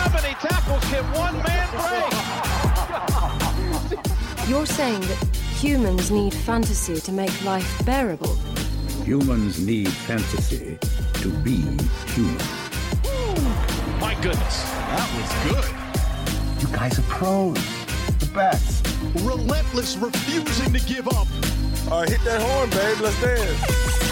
How many tackles can one man break? You're saying that humans need fantasy to make life bearable. Humans need fantasy to be human. My goodness, that was good. You guys are pros, the best. Relentless, refusing to give up. All right, hit that horn, babe. Let's dance.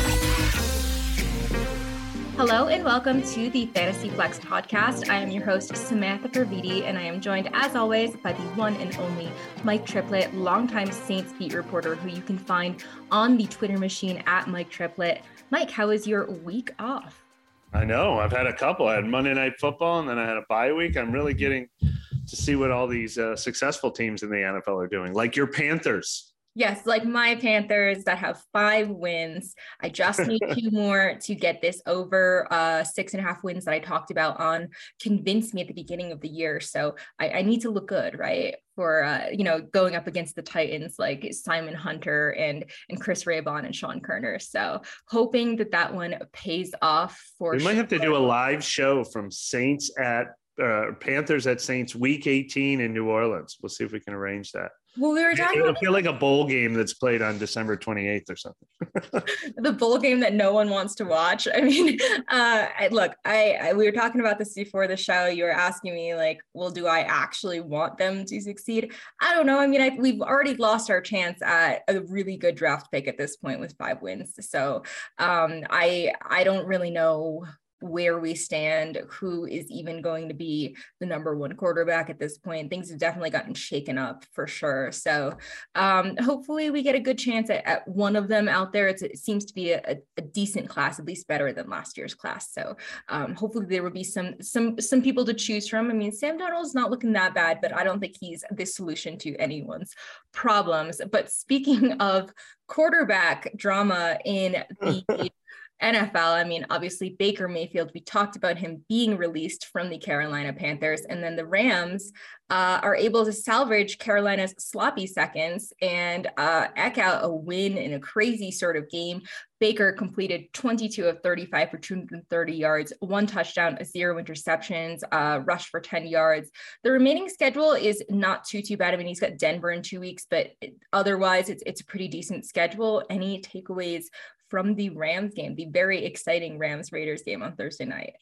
Hello and welcome to the Fantasy Flex podcast. I am your host, Samantha Previte, and I am joined, as always, by the one and only Mike Triplett, longtime Saints beat reporter who you can find on the Twitter machine at Mike Triplett. Mike, how is your week off? I know. I've had a couple. I had Monday Night Football, and then I had a bye week. I'm really getting to see what all these uh, successful teams in the NFL are doing, like your Panthers. Yes, like my Panthers that have five wins. I just need two more to get this over uh, six and a half wins that I talked about on convinced me at the beginning of the year. So I, I need to look good, right? For uh, you know, going up against the Titans like Simon Hunter and and Chris Raybon and Sean Koerner. So hoping that that one pays off for. We might have to do a live show from Saints at uh, Panthers at Saints Week 18 in New Orleans. We'll see if we can arrange that. Well, we were talking. It'll feel like a bowl game that's played on December 28th or something. the bowl game that no one wants to watch. I mean, uh, I, look, I, I, we were talking about this before the show. You were asking me like, well, do I actually want them to succeed? I don't know. I mean, I, we've already lost our chance at a really good draft pick at this point with five wins. So um, I I don't really know where we stand, who is even going to be the number one quarterback at this point. Things have definitely gotten shaken up for sure. So um, hopefully we get a good chance at, at one of them out there. It's, it seems to be a, a, decent class, at least better than last year's class. So um, hopefully there will be some some some people to choose from. I mean, Sam Darnold's not looking that bad, but I don't think he's the solution to anyone's problems. But speaking of quarterback drama in the NFL, I mean, obviously Baker Mayfield, we talked about him being released from the Carolina Panthers, and then the Rams uh, are able to salvage Carolina's sloppy seconds and uh, out a win in a crazy sort of game. Baker completed 22 of 35 for 230 yards, one touchdown, zero interceptions, uh, rushed for 10 yards. The remaining schedule is not too too bad. I mean, he's got Denver in two weeks, but otherwise, it's it's a pretty decent schedule. Any takeaways from the Rams game, the very exciting Rams Raiders game on Thursday night?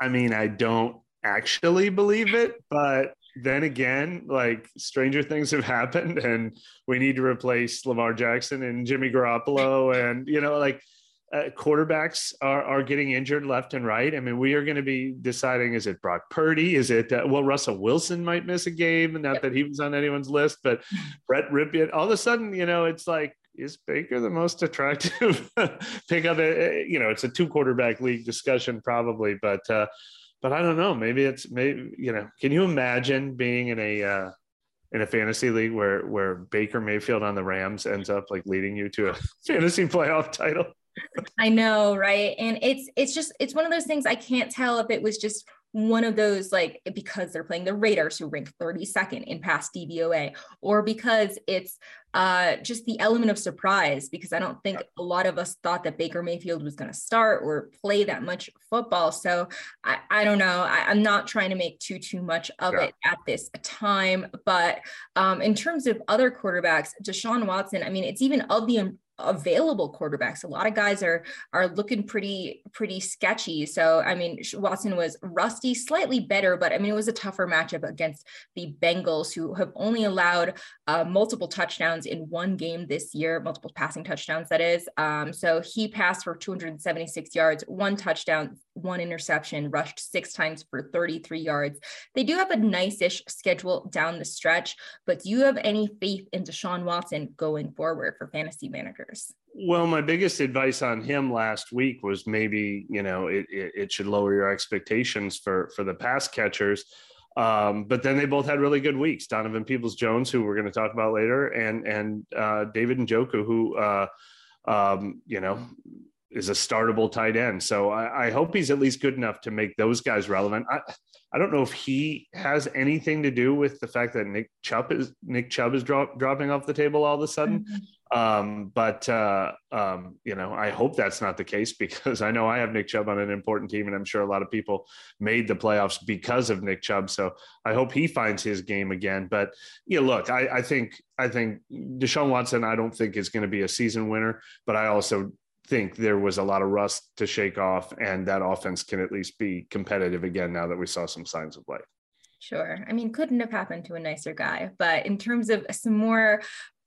I mean, I don't actually believe it, but then again, like stranger things have happened and we need to replace Lamar Jackson and Jimmy Garoppolo. And, you know, like uh, quarterbacks are, are getting injured left and right. I mean, we are going to be deciding is it Brock Purdy? Is it, uh, well, Russell Wilson might miss a game, and not that he was on anyone's list, but Brett Rypien. All of a sudden, you know, it's like, is Baker the most attractive pickup? Eh, eh, you know, it's a two quarterback league discussion probably, but uh, but I don't know. Maybe it's maybe you know. Can you imagine being in a uh, in a fantasy league where where Baker Mayfield on the Rams ends up like leading you to a fantasy playoff title? I know, right? And it's it's just it's one of those things I can't tell if it was just one of those like because they're playing the Raiders who rank 32nd in pass DVOA or because it's uh, just the element of surprise because I don't think a lot of us thought that Baker Mayfield was going to start or play that much football. So I, I don't know. I, am not trying to make too too much of yeah. it at this time, but um, in terms of other quarterbacks, Deshaun Watson. I mean, it's even of the available quarterbacks. A lot of guys are are looking pretty pretty sketchy. So I mean, Watson was rusty, slightly better, but I mean it was a tougher matchup against the Bengals, who have only allowed uh, multiple touchdowns in one game this year, multiple passing touchdowns. That is. Um, so he passed for 276 yards, one touchdown, one interception, rushed six times for 33 yards. They do have a nice-ish schedule down the stretch, but do you have any faith in Deshaun Watson going forward for fantasy managers? Well, my biggest advice on him last week was maybe you know it, it, it should lower your expectations for for the pass catchers. Um, but then they both had really good weeks. Donovan Peoples Jones, who we're going to talk about later, and and uh, David Njoku, who uh, um, you know is a startable tight end. So I, I, hope he's at least good enough to make those guys relevant. I, I don't know if he has anything to do with the fact that Nick Chubb is Nick Chubb is drop, dropping off the table all of a sudden. Mm-hmm. Um, but uh, um, you know, I hope that's not the case because I know I have Nick Chubb on an important team, and I'm sure a lot of people made the playoffs because of Nick Chubb. So I hope he finds his game again. But yeah, look, I, I think I think Deshaun Watson, I don't think is going to be a season winner, but I also think there was a lot of rust to shake off, and that offense can at least be competitive again now that we saw some signs of life. Sure. I mean, couldn't have happened to a nicer guy. But in terms of some more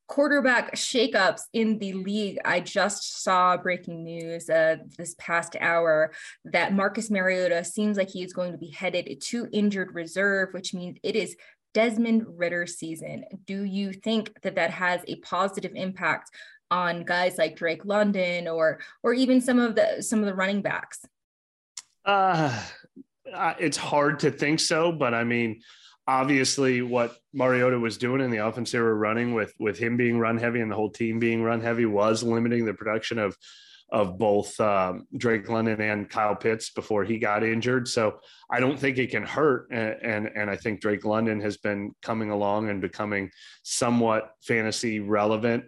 quarterback shakeups in the league, I just saw breaking news uh, this past hour that Marcus Mariota seems like he is going to be headed to injured reserve, which means it is Desmond Ridder season. Do you think that that has a positive impact on guys like Drake London or or even some of the some of the running backs? Uh, it's hard to think so, but I mean, obviously, what Mariota was doing in the offense they were running with with him being run heavy and the whole team being run heavy was limiting the production of of both um, Drake London and Kyle Pitts before he got injured. So I don't think it can hurt. And, and, and I think Drake London has been coming along and becoming somewhat fantasy relevant.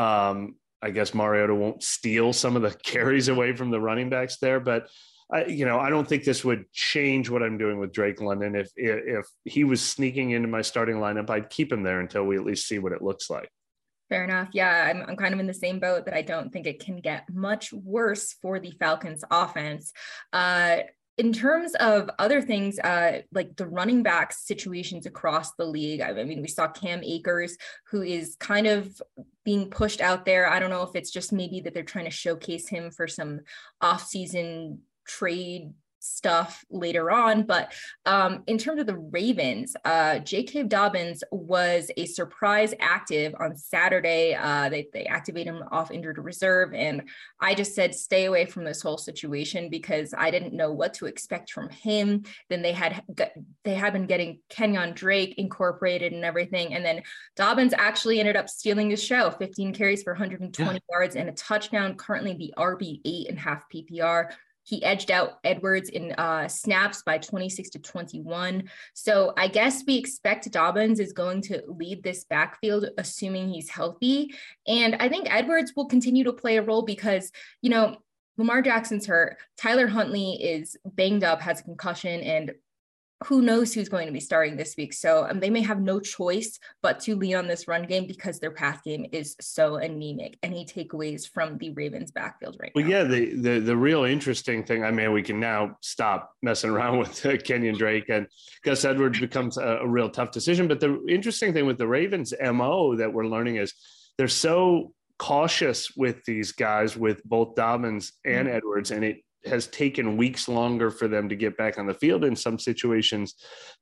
Um, I guess Mariota won't steal some of the carries away from the running backs there, but I, you know, I don't think this would change what I'm doing with Drake London. If if he was sneaking into my starting lineup, I'd keep him there until we at least see what it looks like. Fair enough. Yeah, I'm, I'm kind of in the same boat that I don't think it can get much worse for the Falcons offense. Uh, in terms of other things, uh, like the running back situations across the league, I mean, we saw Cam Akers, who is kind of being pushed out there. I don't know if it's just maybe that they're trying to showcase him for some off-season trade stuff later on. But um, in terms of the Ravens, uh, J.K. Dobbins was a surprise active on Saturday. Uh, they, they activated him off injured reserve. And I just said, stay away from this whole situation because I didn't know what to expect from him. Then they had they had been getting Kenyan Drake incorporated and everything. And then Dobbins actually ended up stealing the show 15 carries for 120 yeah. yards and a touchdown, currently the RB eight and half PPR. He edged out Edwards in uh, snaps by 26 to 21. So I guess we expect Dobbins is going to lead this backfield, assuming he's healthy. And I think Edwards will continue to play a role because, you know, Lamar Jackson's hurt. Tyler Huntley is banged up, has a concussion, and who knows who's going to be starting this week. So um, they may have no choice but to lean on this run game because their path game is so anemic. Any takeaways from the Ravens backfield right well, now? yeah, the, the the real interesting thing. I mean, we can now stop messing around with uh, Kenyan Drake and Gus Edwards becomes a, a real tough decision. But the interesting thing with the Ravens mo that we're learning is they're so cautious with these guys with both Dobbins and mm-hmm. Edwards, and it has taken weeks longer for them to get back on the field in some situations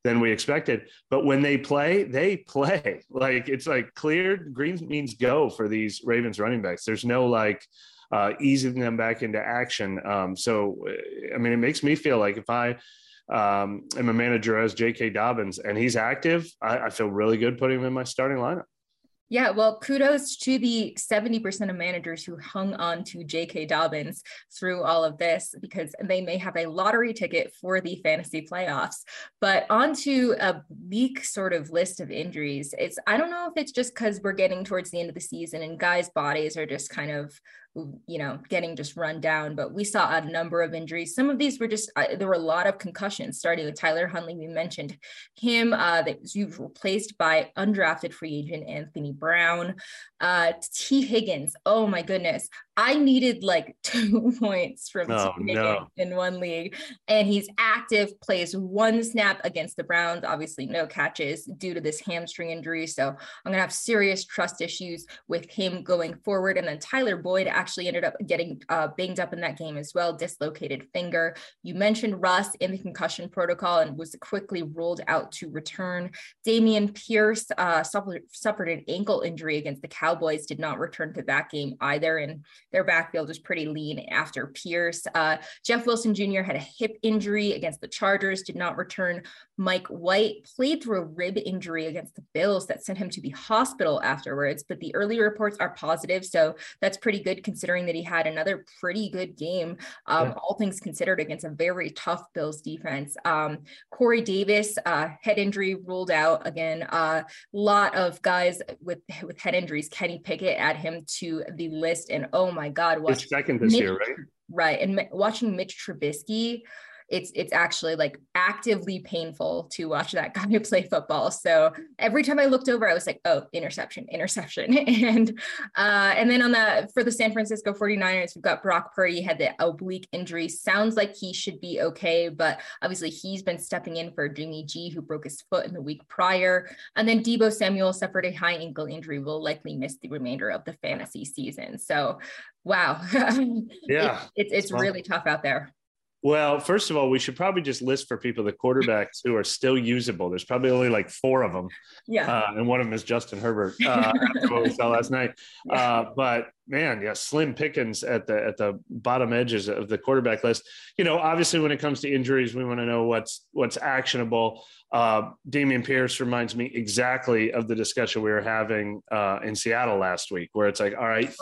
than we expected. But when they play, they play. Like it's like cleared, green means go for these Ravens running backs. There's no like uh, easing them back into action. Um, so, I mean, it makes me feel like if I um, am a manager as J.K. Dobbins and he's active, I, I feel really good putting him in my starting lineup. Yeah, well, kudos to the 70% of managers who hung on to J.K. Dobbins through all of this because they may have a lottery ticket for the fantasy playoffs. But onto a bleak sort of list of injuries. It's I don't know if it's just because we're getting towards the end of the season and guys' bodies are just kind of you know, getting just run down. But we saw a number of injuries. Some of these were just, uh, there were a lot of concussions, starting with Tyler Huntley. We mentioned him, uh, that was replaced by undrafted free agent Anthony Brown. Uh, Tee Higgins, oh my goodness. I needed like two points from oh, no. in one league, and he's active, plays one snap against the Browns. Obviously, no catches due to this hamstring injury. So I'm gonna have serious trust issues with him going forward. And then Tyler Boyd actually ended up getting uh, banged up in that game as well, dislocated finger. You mentioned Russ in the concussion protocol and was quickly ruled out to return. Dameon Pierce uh, suffered, suffered an ankle injury against the Cowboys, did not return to that game either. And their backfield was pretty lean after Pierce. Uh, Jeff Wilson Jr. had a hip injury against the Chargers, did not return. Mike White played through a rib injury against the Bills that sent him to the hospital afterwards, but the early reports are positive. So that's pretty good considering that he had another pretty good game, um, yeah. all things considered, against a very tough Bills defense. Um, Corey Davis, uh, head injury ruled out again. A uh, lot of guys with, with head injuries. Kenny Pickett add him to the list. And oh my God, watch second this Mitch, year, right? Right. And watching Mitch Trubisky it's it's actually like actively painful to watch that guy play football. So every time I looked over, I was like, oh, interception, interception. and uh, and then on the for the San Francisco 49ers, we've got Brock Purdy had the oblique injury. Sounds like he should be okay, but obviously he's been stepping in for Jimmy G, who broke his foot in the week prior. And then Deebo Samuel suffered a high ankle injury, will likely miss the remainder of the fantasy season. So wow. yeah. it's it's, it's really tough out there. Well, first of all, we should probably just list for people the quarterbacks who are still usable. There's probably only like four of them. Yeah. Uh, and one of them is Justin Herbert, uh, after what we saw last night. Uh, but man, yeah, slim pickings at the at the bottom edges of the quarterback list. You know, obviously when it comes to injuries, we want to know what's what's actionable. Uh, Dameon Pierce reminds me exactly of the discussion we were having uh, in Seattle last week, where it's like, all right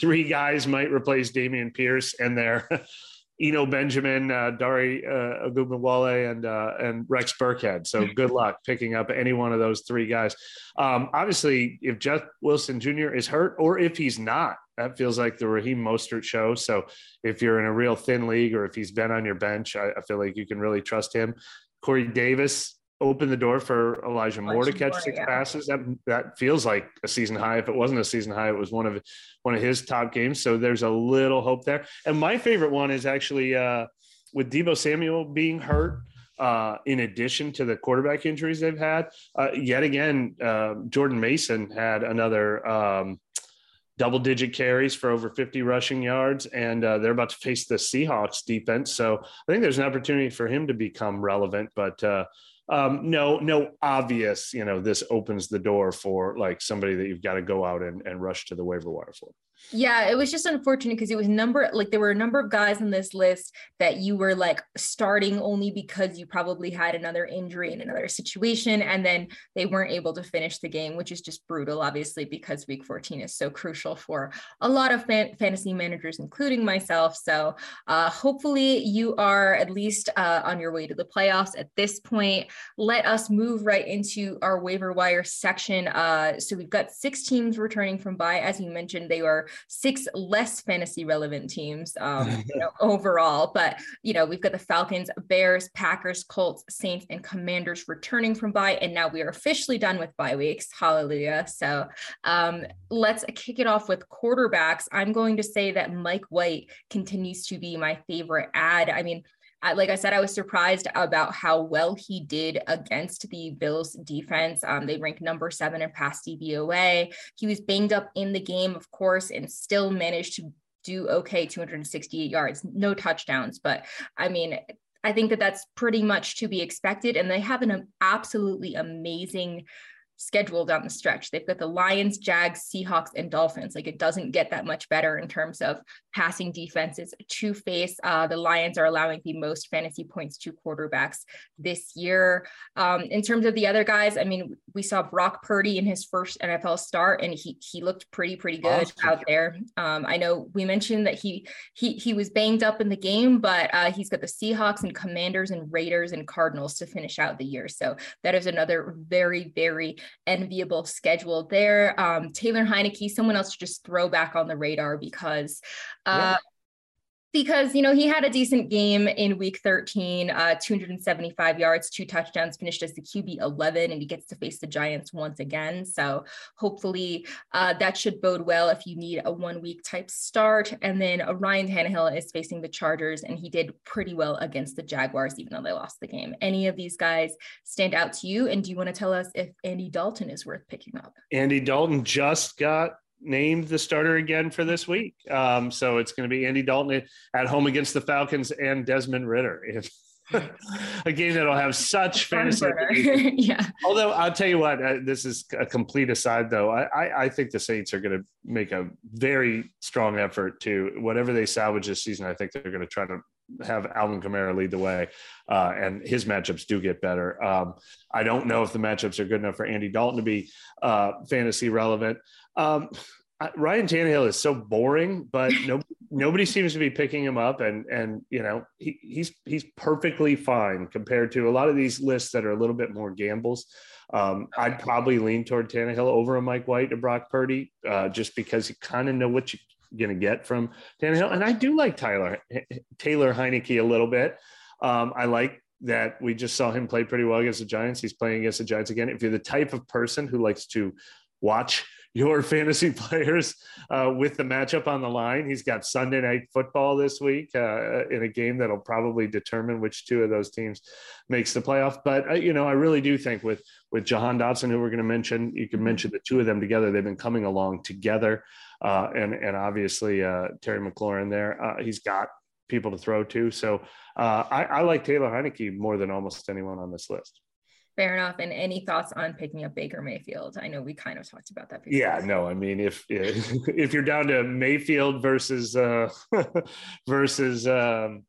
three guys might replace Dameon Pierce, and they're Eno Benjamin, uh, Dare uh, and uh, and Rex Burkhead. So good luck picking up any one of those three guys. Um, obviously, if Jeff Wilson Jr. is hurt, or if he's not, that feels like the Raheem Mostert show. So if you're in a real thin league, or if he's been on your bench, I, I feel like you can really trust him. Corey Davis, open the door for Elijah Moore to catch six yeah. passes. That that feels like a season high. If it wasn't a season high, it was one of one of his top games. So there's a little hope there. And my favorite one is actually uh, with Deebo Samuel being hurt. Uh, in addition to the quarterback injuries they've had, uh, yet again, uh, Jordan Mason had another um, double digit carries for over 50 rushing yards, and uh, they're about to face the Seahawks defense. So I think there's an opportunity for him to become relevant. But uh, um, no, no obvious, you know, this opens the door for like somebody that you've got to go out and, and rush to the waiver wire for. Yeah, it was just unfortunate because it was number like there were a number of guys on this list that you were like starting only because you probably had another injury in another situation and then they weren't able to finish the game, which is just brutal, obviously, because week 14 is so crucial for a lot of fan- fantasy managers, including myself. So uh, hopefully you are at least uh, on your way to the playoffs at this point. Let us move right into our waiver wire section. Uh, so we've got six teams returning from bye. As you mentioned, they are six less fantasy relevant teams um, you know, overall. But you know, we've got the Falcons, Bears, Packers, Colts, Saints, and Commanders returning from bye, and now we are officially done with bye weeks. Hallelujah! So um, let's kick it off with quarterbacks. I'm going to say that Mike White continues to be my favorite add. I mean, like I said, I was surprised about how well he did against the Bills defense. Um, they ranked number seven in pass DVOA. He was banged up in the game, of course, and still managed to do okay 268 yards, no touchdowns. But I mean, I think that that's pretty much to be expected. And they have an absolutely amazing schedule down the stretch. They've got the Lions, Jags, Seahawks, and Dolphins. Like it doesn't get that much better in terms of passing defenses to face. Uh, the Lions are allowing the most fantasy points to quarterbacks this year. Um, in terms of the other guys, I mean, we saw Brock Purdy in his first NFL start, and he he looked pretty pretty good awesome. out there. Um, I know we mentioned that he he he was banged up in the game, but uh, he's got the Seahawks and Commanders and Raiders and Cardinals to finish out the year. So that is another very very enviable schedule there. Um, Taylor Heinicke, someone else to just throw back on the radar because uh, yeah because you know he had a decent game in week 13 uh, 275 yards two touchdowns finished as the qb 11 and he gets to face the giants once again. So hopefully uh, that should bode well if you need a one week type start. And then uh, ryan Tannehill is facing the chargers and he did pretty well against the jaguars even though they lost the game. Any of these guys stand out to you? And do you want to tell us if andy dalton is worth picking up? Andy dalton just got named the starter again for this week. Um, so it's going to be Andy Dalton at home against the Falcons and Desmond Ridder. a game that'll have such fantasy. yeah. Although I'll tell you what, uh, this is a complete aside though. I, I, I think the Saints are going to make a very strong effort to whatever they salvage this season. I think they're going to try to have Alvin Kamara lead the way, uh, and his matchups do get better. Um, I don't know if the matchups are good enough for Andy Dalton to be uh, fantasy relevant. Um, Ryan Tannehill is so boring, but no, nobody seems to be picking him up, and and you know he, he's he's perfectly fine compared to a lot of these lists that are a little bit more gambles. Um, I'd probably lean toward Tannehill over a Mike White or Brock Purdy, uh, just because you kind of know what you're going to get from Tannehill, and I do like Tyler Taylor Heinicke a little bit. Um, I like that we just saw him play pretty well against the Giants. He's playing against the Giants again. If you're the type of person who likes to watch your fantasy players uh, with the matchup on the line. He's got Sunday night football this week uh, in a game that'll probably determine which two of those teams makes the playoff. But uh, you know, I really do think with with Jahan Dotson, who we're going to mention, you can mention the two of them together. They've been coming along together, uh, and and obviously uh, Terry McLaurin there. Uh, he's got people to throw to. So I, I like Taylor Heinicke more than almost anyone on this list. Fair enough. And any thoughts on picking up Baker Mayfield? I know we kind of talked about that. Before. Yeah, no, I mean, if if you're down to Mayfield versus uh, versus um,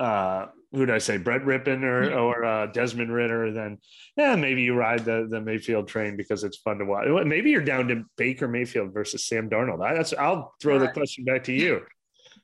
uh, who did I say, Brett Rypien or or uh, Desmond Ridder, then yeah, maybe you ride the the Mayfield train because it's fun to watch. Maybe you're down to Baker Mayfield versus Sam Darnold. That's I'll throw the question back to you.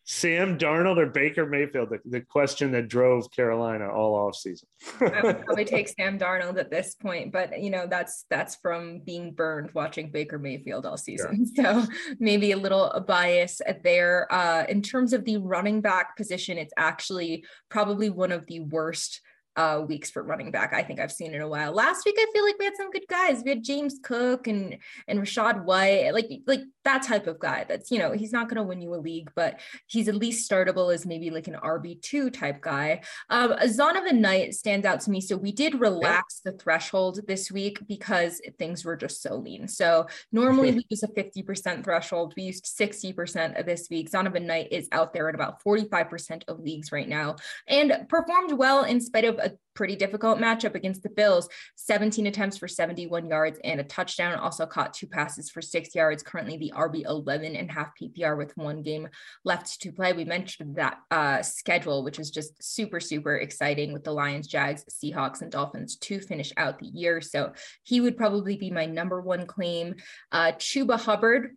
Sam Darnold or Baker Mayfield? The, the question that drove Carolina all off season. I would probably take Sam Darnold at this point, but you know that's that's from being burned watching Baker Mayfield all season. Yeah. So maybe a little bias there. Uh, in terms of the running back position, it's actually probably one of the worst uh, weeks for running back I think I've seen in a while. Last week I feel like we had some good guys. We had James Cook and and Rachaad White, like like that type of guy. That's you know he's not going to win you a league, but he's at least startable as maybe like an RB two type guy. Um, Zonovan Knight stands out to me. So we did relax the threshold this week because things were just so lean. So normally we use a fifty percent threshold. We used sixty percent of this week. Zonovan Knight is out there at about forty five percent of leagues right now and performed well in spite of a pretty difficult matchup against the Bills. 17 attempts for 71 yards and a touchdown. Also caught two passes for six yards. Currently the RB 11 and half PPR with one game left to play. We mentioned that uh, schedule, which is just super, super exciting with the Lions, Jags, Seahawks, and Dolphins to finish out the year. So he would probably be my number one claim. Uh, Chuba Hubbard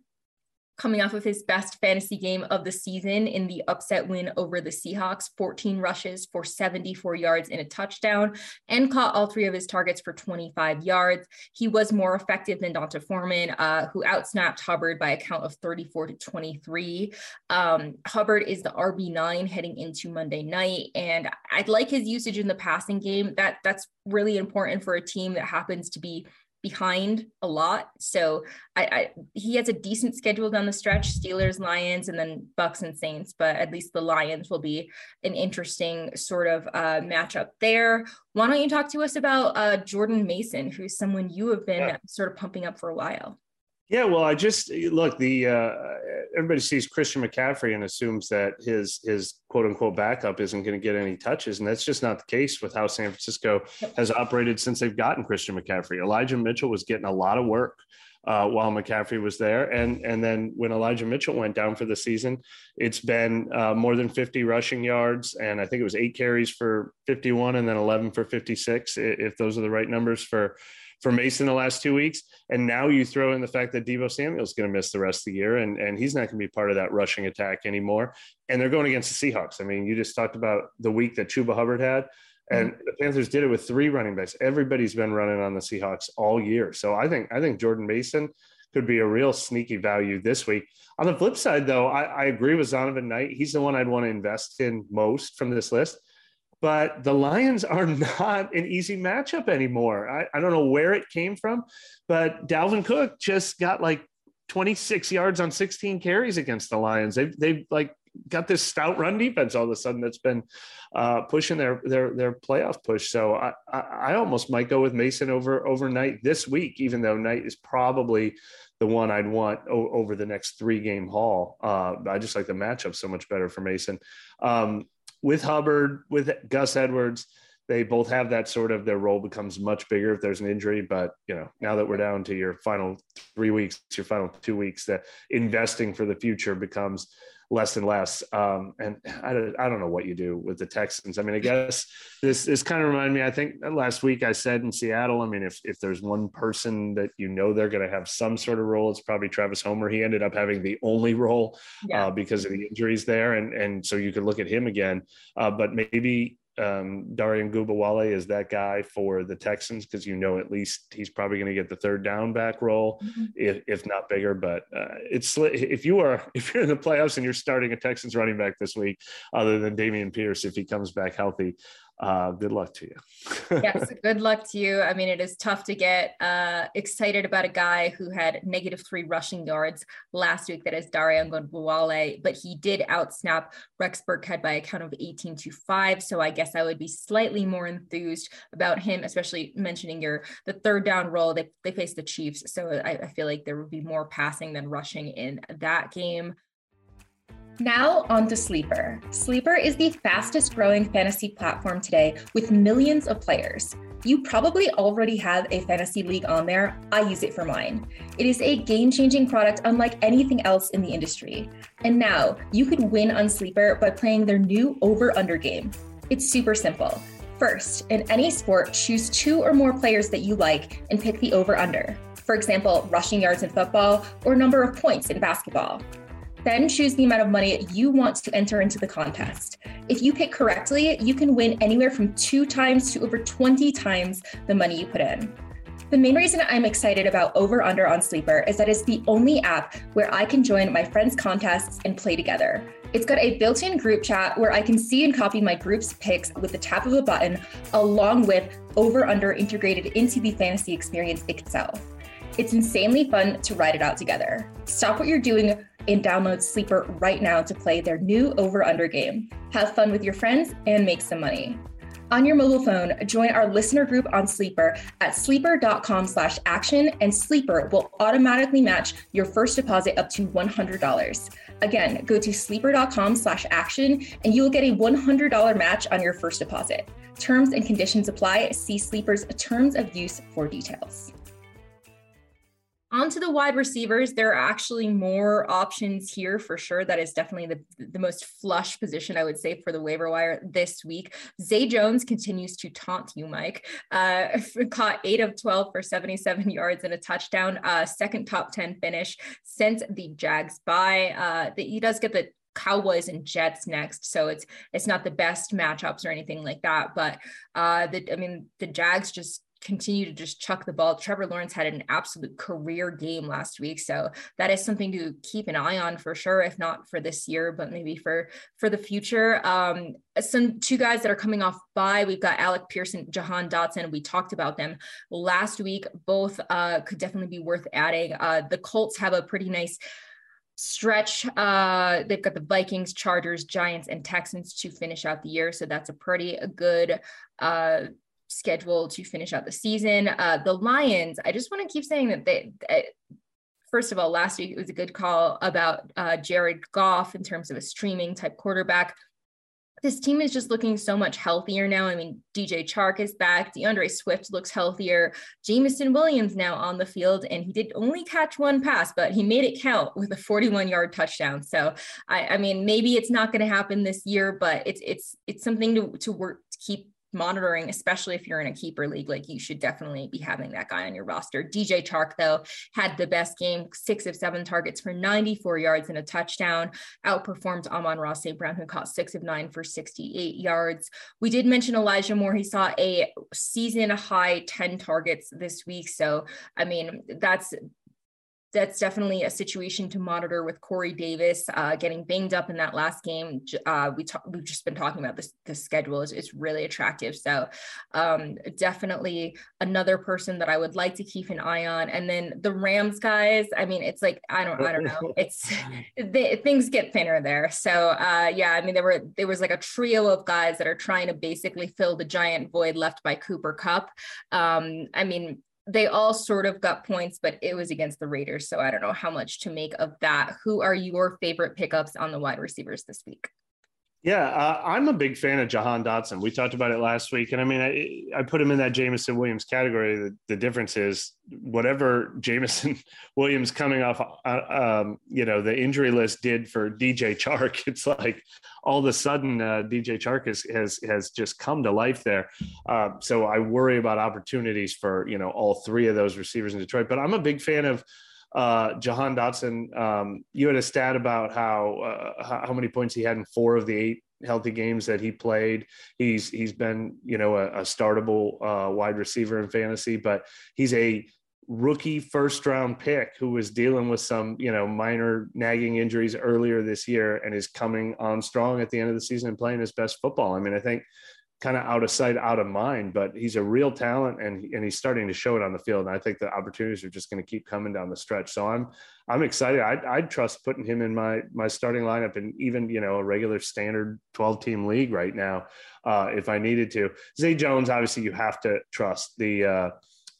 coming off of his best fantasy game of the season in the upset win over the Seahawks 14 rushes for 74 yards and a touchdown, and caught all three of his targets for 25 yards. He was more effective than D'Onta Foreman, uh, who outsnapped Hubbard by a count of 34 to 23. Um, Hubbard is the RB9 heading into Monday night, and I'd like his usage in the passing game. That That's really important for a team that happens to be behind a lot. So I, I, he has a decent schedule down the stretch: Steelers, Lions, and then Bucks and Saints. But at least the Lions will be an interesting sort of uh, matchup there. Why don't you talk to us about uh, Jordan Mason, who's someone you have been yeah. sort of pumping up for a while? Yeah, well, I just look the uh, everybody sees Christian McCaffrey and assumes that his his quote unquote backup isn't going to get any touches, and that's just not the case with how San Francisco has operated since they've gotten Christian McCaffrey. Elijah Mitchell was getting a lot of work uh, while McCaffrey was there, and and then when Elijah Mitchell went down for the season, it's been uh, more than 50 rushing yards, and I think it was eight carries for 51, and then 11 for 56, if those are the right numbers for for Mason the last two weeks. And now you throw in the fact that Deebo Samuel's going to miss the rest of the year and, and he's not going to be part of that rushing attack anymore. And they're going against the Seahawks. I mean, you just talked about the week that Chuba Hubbard had. And mm-hmm. the Panthers did it with three running backs. Everybody's been running on the Seahawks all year. So I think I think Jordan Mason could be a real sneaky value this week. On the flip side, though, I, I agree with Zonovan Knight. He's the one I'd want to invest in most from this list but the Lions are not an easy matchup anymore. I, I don't know where it came from, but Dalvin Cook just got like 26 yards on 16 carries against the Lions. They've, they've like got this stout run defense all of a sudden that's been uh, pushing their their their playoff push. So I, I, I almost might go with Mason over overnight this week, even though Knight is probably the one I'd want o- over the next three game haul. Uh, I just like the matchup so much better for Mason. Um, with Hubbard, with Gus Edwards, they both have that sort of their role becomes much bigger if there's an injury. But you know, now that we're down to your final three weeks, your final two weeks, that investing for the future becomes less and less. Um, and I don't, I don't know what you do with the Texans. I mean, I guess this this kind of reminded me. I think last week I said in Seattle. I mean, if if there's one person that you know they're going to have some sort of role, it's probably Travis Homer. He ended up having the only role yeah. uh, because of the injuries there, and and so you could look at him again. Uh, but maybe um, Dare Ogunbowale is that guy for the Texans because you know at least he's probably going to get the third down back role, mm-hmm. if, if not bigger. But uh, it's if you are if you're in the playoffs and you're starting a Texans running back this week, other than Dameon Pierce if he comes back healthy, uh, good luck to you. yes, good luck to you. I mean, it is tough to get uh, excited about a guy who had negative three rushing yards last week. That is Dare Ogunbowale, but he did outsnap Rex Burkhead by a count of 18 to five. So I guess I would be slightly more enthused about him, especially mentioning your the third down role. They they face the Chiefs, so I, I feel like there would be more passing than rushing in that game. Now, on to Sleeper. Sleeper is the fastest growing fantasy platform today with millions of players. You probably already have a fantasy league on there. I use it for mine. It is a game changing product unlike anything else in the industry. And now you can win on Sleeper by playing their new over under game. It's super simple. First, in any sport, choose two or more players that you like and pick the over under. For example, rushing yards in football or number of points in basketball. Then choose the amount of money you want to enter into the contest. If you pick correctly, you can win anywhere from two times to over 20 times the money you put in. The main reason I'm excited about Over Under on Sleeper is that it's the only app where I can join my friends' contests and play together. It's got a built in group chat where I can see and copy my group's picks with the tap of a button, along with Over Under integrated into the fantasy experience itself. It's insanely fun to ride it out together. Stop what you're doing and download Sleeper right now to play their new over under game. Have fun with your friends and make some money. On your mobile phone, join our listener group on Sleeper at sleeper.com slash action, and Sleeper will automatically match your first deposit up to $100. Again, go to sleeper.com slash action, and you will get a $100 match on your first deposit. Terms and conditions apply. See Sleeper's terms of use for details. Onto the wide receivers, there are actually more options here for sure. That is definitely the, the most flush position, I would say, for the waiver wire this week. Zay Jones continues to taunt you, Mike. Uh, caught eight of 12 for 77 yards and a touchdown, uh, second top 10 finish since the Jags bye. Uh, the, he does get the Cowboys and Jets next, so it's it's not the best matchups or anything like that. But uh, the I mean the Jags just continue to just chuck the ball. Trevor Lawrence had an absolute career game last week, so that is something to keep an eye on for sure. If not for this year, but maybe for for the future. Um, some two guys that are coming off bye. We've got Alec Pearson, Jahan Dotson. We talked about them last week. Both uh, could definitely be worth adding. Uh, the Colts have a pretty nice stretch. Uh, they've got the Vikings, Chargers, Giants, and Texans to finish out the year. So that's a pretty good uh, schedule to finish out the season. Uh, the Lions, I just want to keep saying that they, first of all, last week it was a good call about uh, Jared Goff in terms of a streaming type quarterback this team is just looking so much healthier now. I mean, DJ Chark is back. DeAndre Swift looks healthier. Jameson Williams now on the field, and he did only catch one pass, but he made it count with a 41 yard touchdown. So, I, I mean, maybe it's not going to happen this year, but it's it's it's something to to work to keep monitoring, especially if you're in a keeper league, like you should definitely be having that guy on your roster. DJ Chark, though, had the best game, six of seven targets for 94 yards and a touchdown, outperformed Amon-Ra St. Brown, who caught six of nine for 68 yards. We did mention Elijah Moore. He saw a season high 10 targets this week. So, I mean, that's that's definitely a situation to monitor with Corey Davis uh, getting banged up in that last game. Uh, we talk, we've just been talking about this. The schedule is, is really attractive. So um, definitely another person that I would like to keep an eye on. And then the Rams guys. I mean, it's like I don't I don't know. It's they, things get thinner there. So uh, yeah, I mean there were there was like a trio of guys that are trying to basically fill the giant void left by Cooper Kupp. Um, I mean they all sort of got points, but it was against the Raiders. So I don't know how much to make of that. Who are your favorite pickups on the wide receivers this week? Yeah, uh, I'm a big fan of Jahan Dotson. We talked about it last week, and I mean, I, I put him in that Jameson Williams category. The, the difference is whatever Jameson Williams coming off, uh, um, you know, the injury list did for DJ Chark. It's like all of a sudden uh, DJ Chark has, has has just come to life there. Uh, so I worry about opportunities for you know all three of those receivers in Detroit. But I'm a big fan of uh, Jahan Dotson, um, you had a stat about how uh, how many points he had in four of the eight healthy games that he played. He's he's been you know a, a startable uh, wide receiver in fantasy, but he's a rookie first round pick who was dealing with some you know minor nagging injuries earlier this year and is coming on strong at the end of the season and playing his best football. I mean, I think kind of out of sight, out of mind, but he's a real talent and, and he's starting to show it on the field. And I think the opportunities are just going to keep coming down the stretch. So I'm, I'm excited. I'd, I'd trust putting him in my, my starting lineup and even, you know, a regular standard 12 team league right now, uh, if I needed to. Zay Jones, obviously you have to trust the, uh,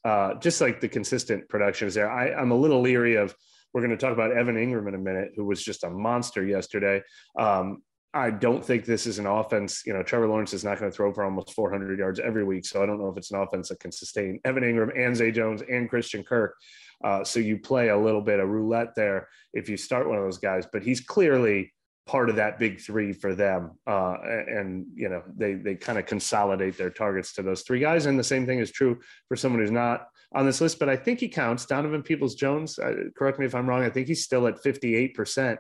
uh, just like the consistent production is there. I, I'm a little leery of, we're going to talk about Evan Engram in a minute, who was just a monster yesterday. Um, I don't think this is an offense. You know, Trevor Lawrence is not going to throw for almost 400 yards every week. So I don't know if it's an offense that can sustain Evan Engram and Zay Jones and Christian Kirk. Uh, so you play a little bit of roulette there if you start one of those guys. But he's clearly part of that big three for them. Uh, and, you know, they, they kind of consolidate their targets to those three guys. And the same thing is true for someone who's not on this list, but I think he counts. Donovan Peoples Jones, uh, correct me if I'm wrong, I think he's still at 58%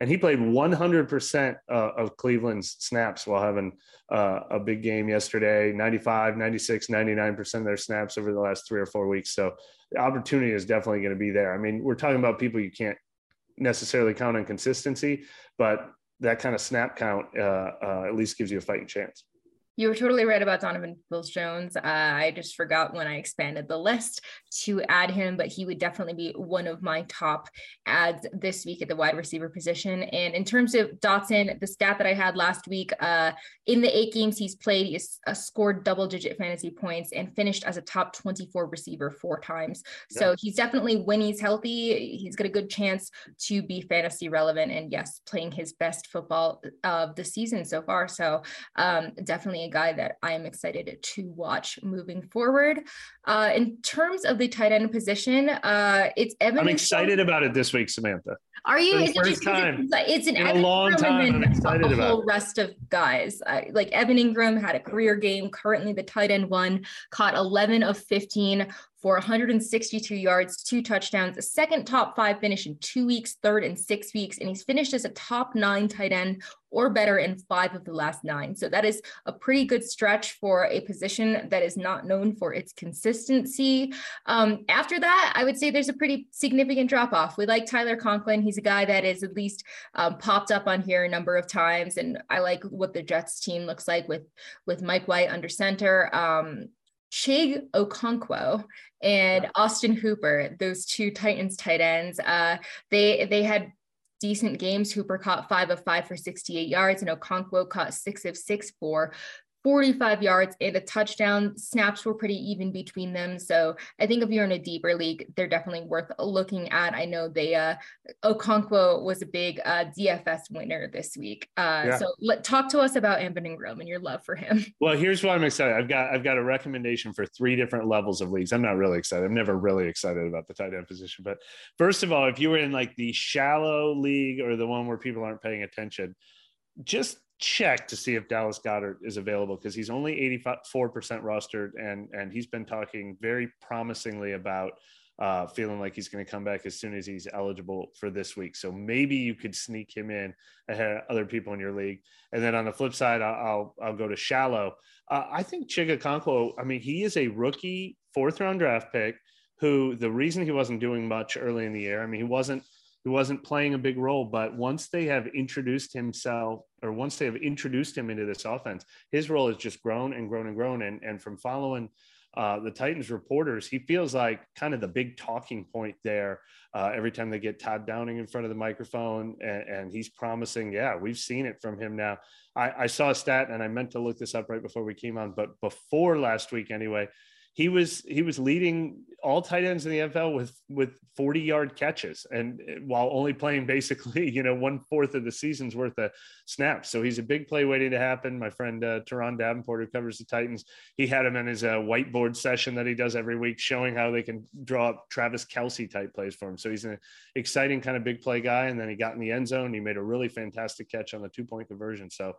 and he played 100% uh, of Cleveland's snaps while having uh, a big game yesterday 95, 96, 99% of their snaps over the last three or four weeks. So the opportunity is definitely going to be there. I mean, we're talking about people you can't necessarily count on consistency, but that kind of snap count uh, uh at least gives you a fighting chance. You were totally right about Donovan Peoples Jones. Uh, I just forgot when I expanded the list to add him, but he would definitely be one of my top adds this week at the wide receiver position. And in terms of Dotson, the stat that I had last week, uh, in the eight games he's played, he's uh, scored double digit fantasy points and finished as a top 24 receiver four times. Yeah. So he's definitely, when he's healthy, he's got a good chance to be fantasy relevant. And yes, playing his best football of the season so far. So um, definitely a guy that I am excited to watch moving forward. Uh, in terms of the tight end position, uh, it's Evan. I'm excited about it this week, Samantha. Are you? It's, first time. it's an in a long time. I'm excited a whole about rest of guys. Uh, like Evan Engram had a career game. Currently, the tight end one caught 11 of 15 for 162 yards, two touchdowns, a second top five finish in two weeks, third in six weeks, and he's finished as a top nine tight end or better in five of the last nine. So that is a pretty good stretch for a position that is not known for its consistency. Um, after that, I would say there's a pretty significant drop off. We like Tyler Conklin. He's a guy that is at least um, popped up on here a number of times, and I like what the Jets team looks like with with Mike White under center. Um, Chig Okonkwo and Austin Hooper, those two Titans tight ends, uh, they they had decent games. Hooper caught five of five for 68 yards, and Okonkwo caught six of six for 45 yards and a touchdown. Snaps were pretty even between them. So I think if you're in a deeper league, they're definitely worth looking at. I know they, uh, Okonkwo was a big uh, DFS winner this week. Uh, yeah. So let, talk to us about Evan Engram and your love for him. Well, here's why I'm excited. I've got, I've got a recommendation for three different levels of leagues. I'm not really excited. I'm never really excited about the tight end position. But first of all, if you were in like the shallow league or the one where people aren't paying attention, just check to see if Dallas Goedert is available because he's only 84% rostered and and he's been talking very promisingly about uh, feeling like he's going to come back as soon as he's eligible for this week. So maybe you could sneak him in ahead of other people in your league. And then on the flip side, I'll I'll, I'll go to shallow. Uh, I think Chig Okonkwo, I mean, he is a rookie fourth round draft pick who the reason he wasn't doing much early in the year, I mean, he wasn't he wasn't playing a big role. But once they have introduced himself, or once they have introduced him into this offense, his role has just grown and grown and grown. And and from following uh, the Titans reporters, he feels like kind of the big talking point there. Uh, every time they get Todd Downing in front of the microphone, and, and he's promising, yeah, we've seen it from him now. I, I saw a stat, and I meant to look this up right before we came on, but before last week anyway, he was he was leading all tight ends in the NFL with with 40 yard catches and while only playing basically you know one fourth of the season's worth of snaps. So he's a big play waiting to happen. My friend uh, Teron Davenport who covers the Titans he had him in his uh, whiteboard session that he does every week showing how they can draw up Travis Kelce type plays for him. So he's an exciting kind of big play guy. And then he got in the end zone. He made a really fantastic catch on the two point conversion. So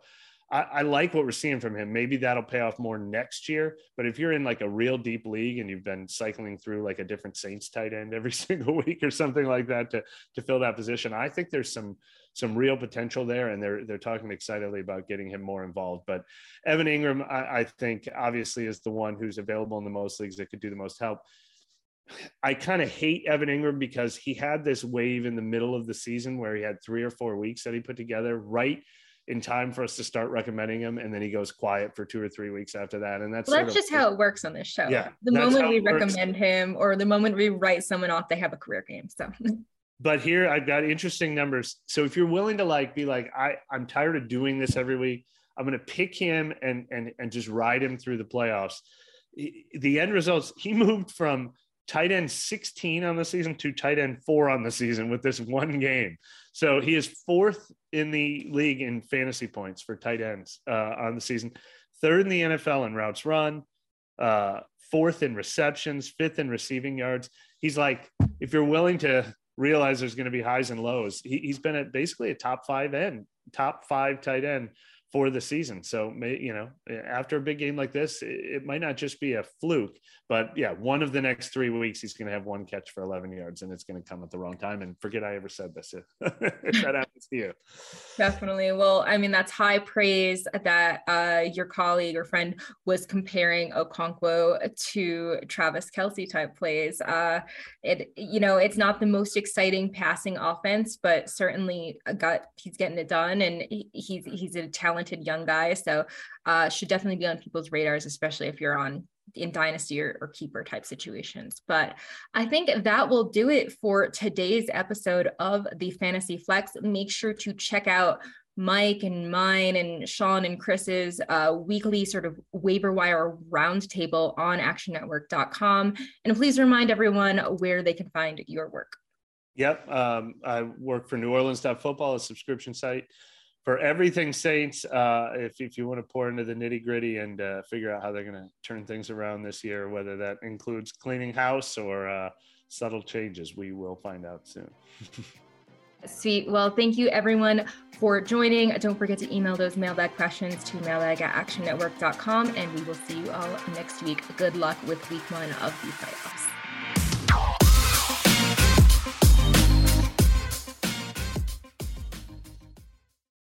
I, I, like what we're seeing from him. Maybe that'll pay off more next year. But if you're in like a real deep league and you've been cycling through like a different Saints tight end every single week or something like that to to fill that position, I think there's some some real potential there, and they're they're talking excitedly about getting him more involved. But Evan Engram, I, I think, obviously is the one who's available in the most leagues that could do the most help. I kind of hate Evan Engram because he had this wave in the middle of the season where he had three or four weeks that he put together right in time for us to start recommending him and then he goes quiet for two or three weeks after that and that's well, that's just how it works on this show yeah the moment we recommend works. him or the moment we write someone off they have a career game so but here i've got interesting numbers so if you're willing to like be like i i'm tired of doing this every week i'm going to pick him and and and just ride him through the playoffs the end results he moved from tight end 16 on the season to tight end four on the season with this one game. So he is fourth in the league in fantasy points for tight ends uh, on the season, third in the NFL in routes run, uh, fourth in receptions, fifth in receiving yards. He's like, if you're willing to realize there's going to be highs and lows, he, he's been at basically a top five end, top five tight end for the season. So, you know, after a big game like this, it might not just be a fluke, but yeah, one of the next three weeks, he's going to have one catch for 11 yards and it's going to come at the wrong time. And forget I ever said this if, that happens to you. Definitely. Well, I mean, that's high praise that uh, your colleague or friend was comparing Okonkwo to Travis Kelce type plays. Uh, it, you know, it's not the most exciting passing offense, but certainly got, he's getting it done and he's, he's a talented talented young guy. So uh, should definitely be on people's radars, especially if you're on in dynasty or, or, keeper type situations. But I think that will do it for today's episode of the Fantasy Flex. Make sure to check out Mike and mine and Sean and Chris's uh, weekly sort of waiver wire roundtable on actionnetwork.com. And please remind everyone where they can find your work. Yep. Um, I work for New Orleans Football, a subscription site for everything Saints, uh, if, if you want to pour into the nitty gritty and uh, figure out how they're going to turn things around this year, whether that includes cleaning house or uh, subtle changes, we will find out soon. Sweet. Well, thank you everyone for joining. Don't forget to email those mailbag questions to mailbag at actionnetwork.com and we will see you all next week. Good luck with week one of the playoffs.